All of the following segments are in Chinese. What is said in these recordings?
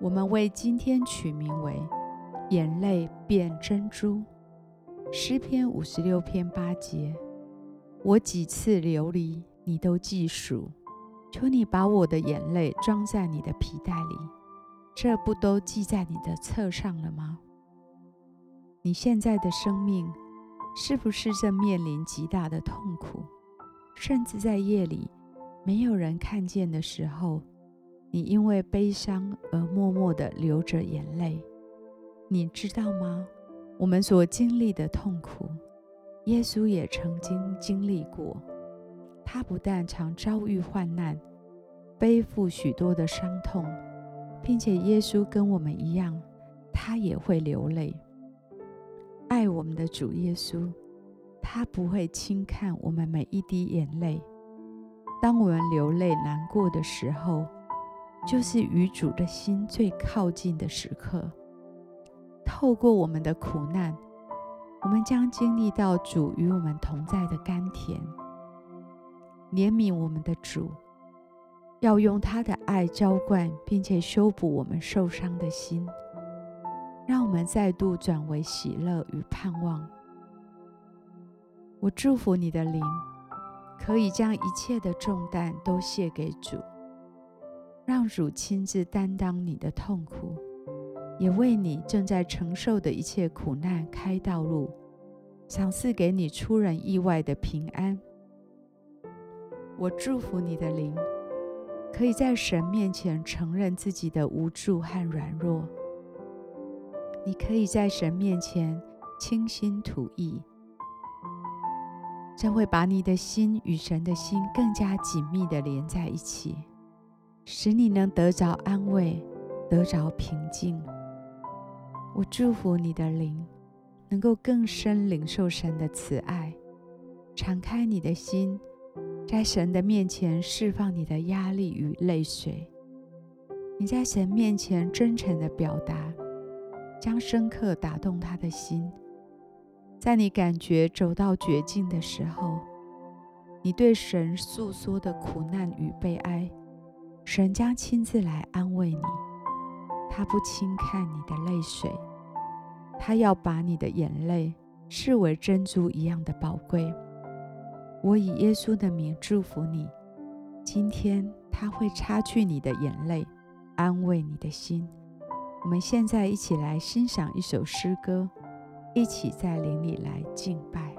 我们为今天取名为“眼泪变珍珠”。诗篇五十六篇八节：我几次流离，你都记数。求你把我的眼泪装在你的皮袋里，这不都记在你的册上了吗？你现在的生命是不是正面临极大的痛苦？甚至在夜里没有人看见的时候，你因为悲伤而默默地流着眼泪，你知道吗？我们所经历的痛苦，耶稣也曾经经历过。他不但常遭遇患难，背负许多的伤痛，并且耶稣跟我们一样，他也会流泪。爱我们的主耶稣，他不会轻看我们每一滴眼泪。当我们流泪难过的时候，就是与主的心最靠近的时刻。透过我们的苦难，我们将经历到主与我们同在的甘甜。怜悯我们的主，要用他的爱浇灌，并且修补我们受伤的心，让我们再度转为喜乐与盼望。我祝福你的灵，可以将一切的重担都卸给主。让主亲自担当你的痛苦，也为你正在承受的一切苦难开道路，赏赐给你出人意外的平安。我祝福你的灵，可以在神面前承认自己的无助和软弱。你可以在神面前倾心吐意，这会把你的心与神的心更加紧密地连在一起。使你能得着安慰，得着平静。我祝福你的灵，能够更深领受神的慈爱，敞开你的心，在神的面前释放你的压力与泪水。你在神面前真诚的表达，将深刻打动他的心。在你感觉走到绝境的时候，你对神诉说的苦难与悲哀。神将亲自来安慰你，他不轻看你的泪水，他要把你的眼泪视为珍珠一样的宝贵。我以耶稣的名祝福你，今天他会擦去你的眼泪，安慰你的心。我们现在一起来欣赏一首诗歌，一起在灵里来敬拜。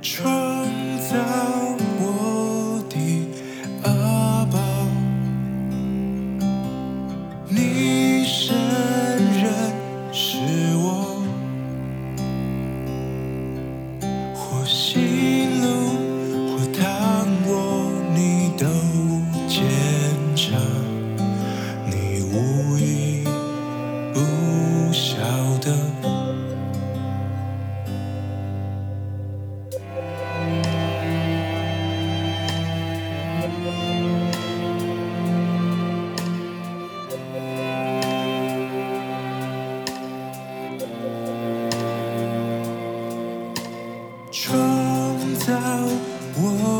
创造我的阿宝你深认是我或喜怒或淌过你都坚强你无一创造我。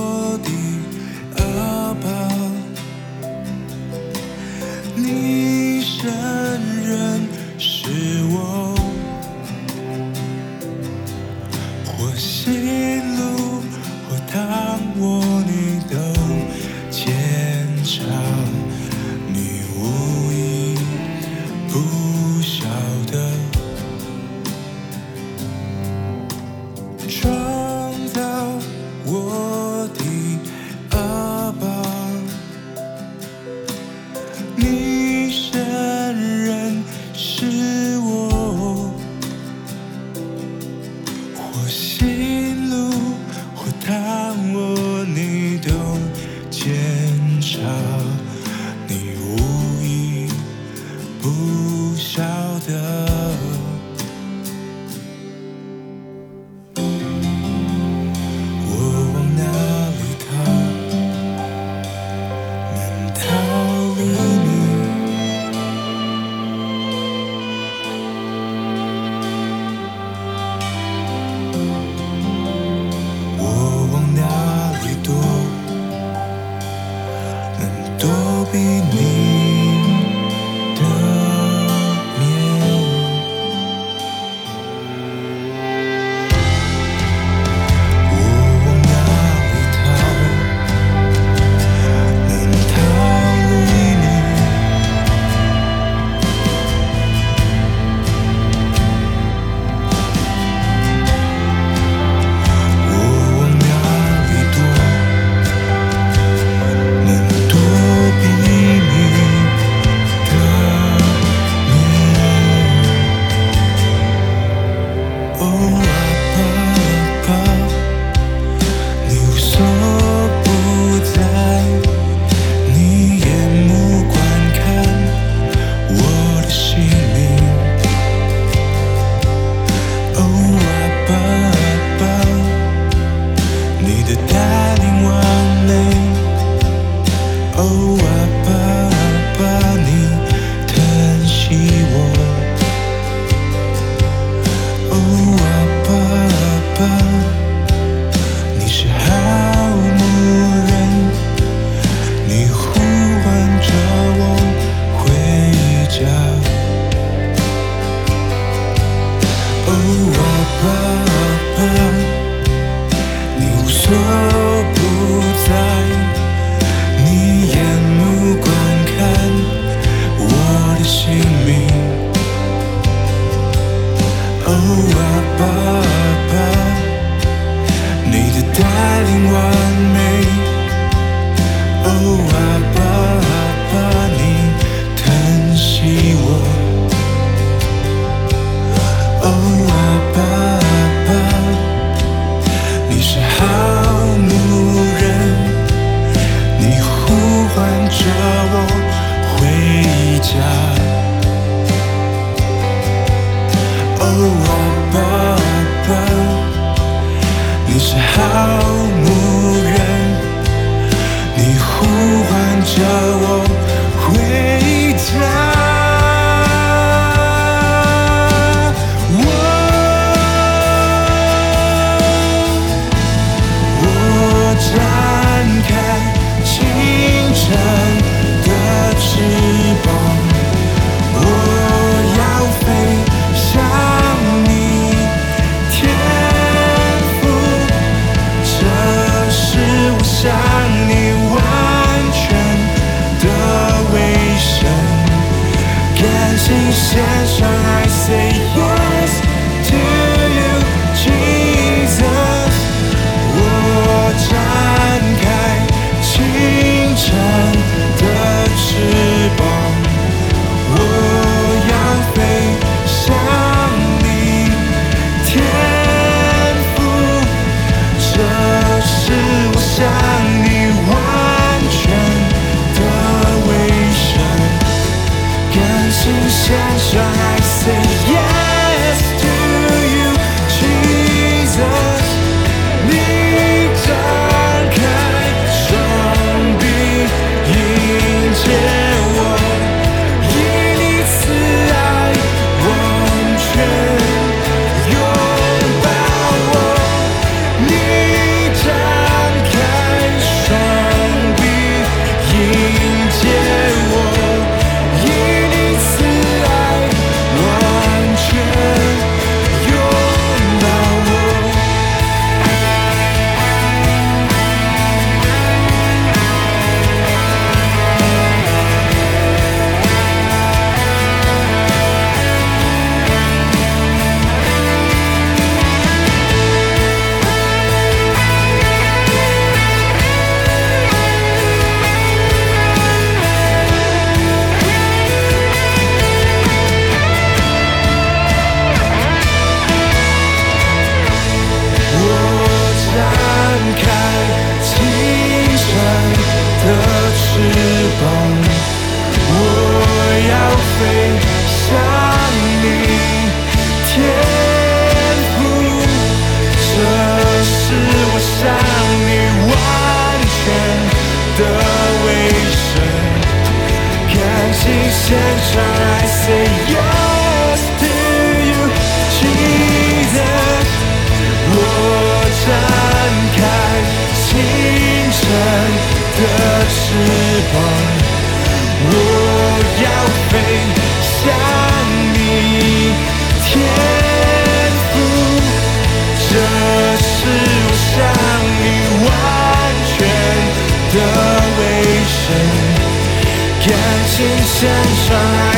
下我 attention I say yes 感情献上。